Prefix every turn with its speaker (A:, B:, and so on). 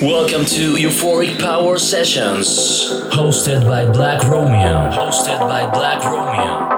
A: Welcome to Euphoric Power Sessions, hosted by Black Romeo. Hosted by Black Romeo.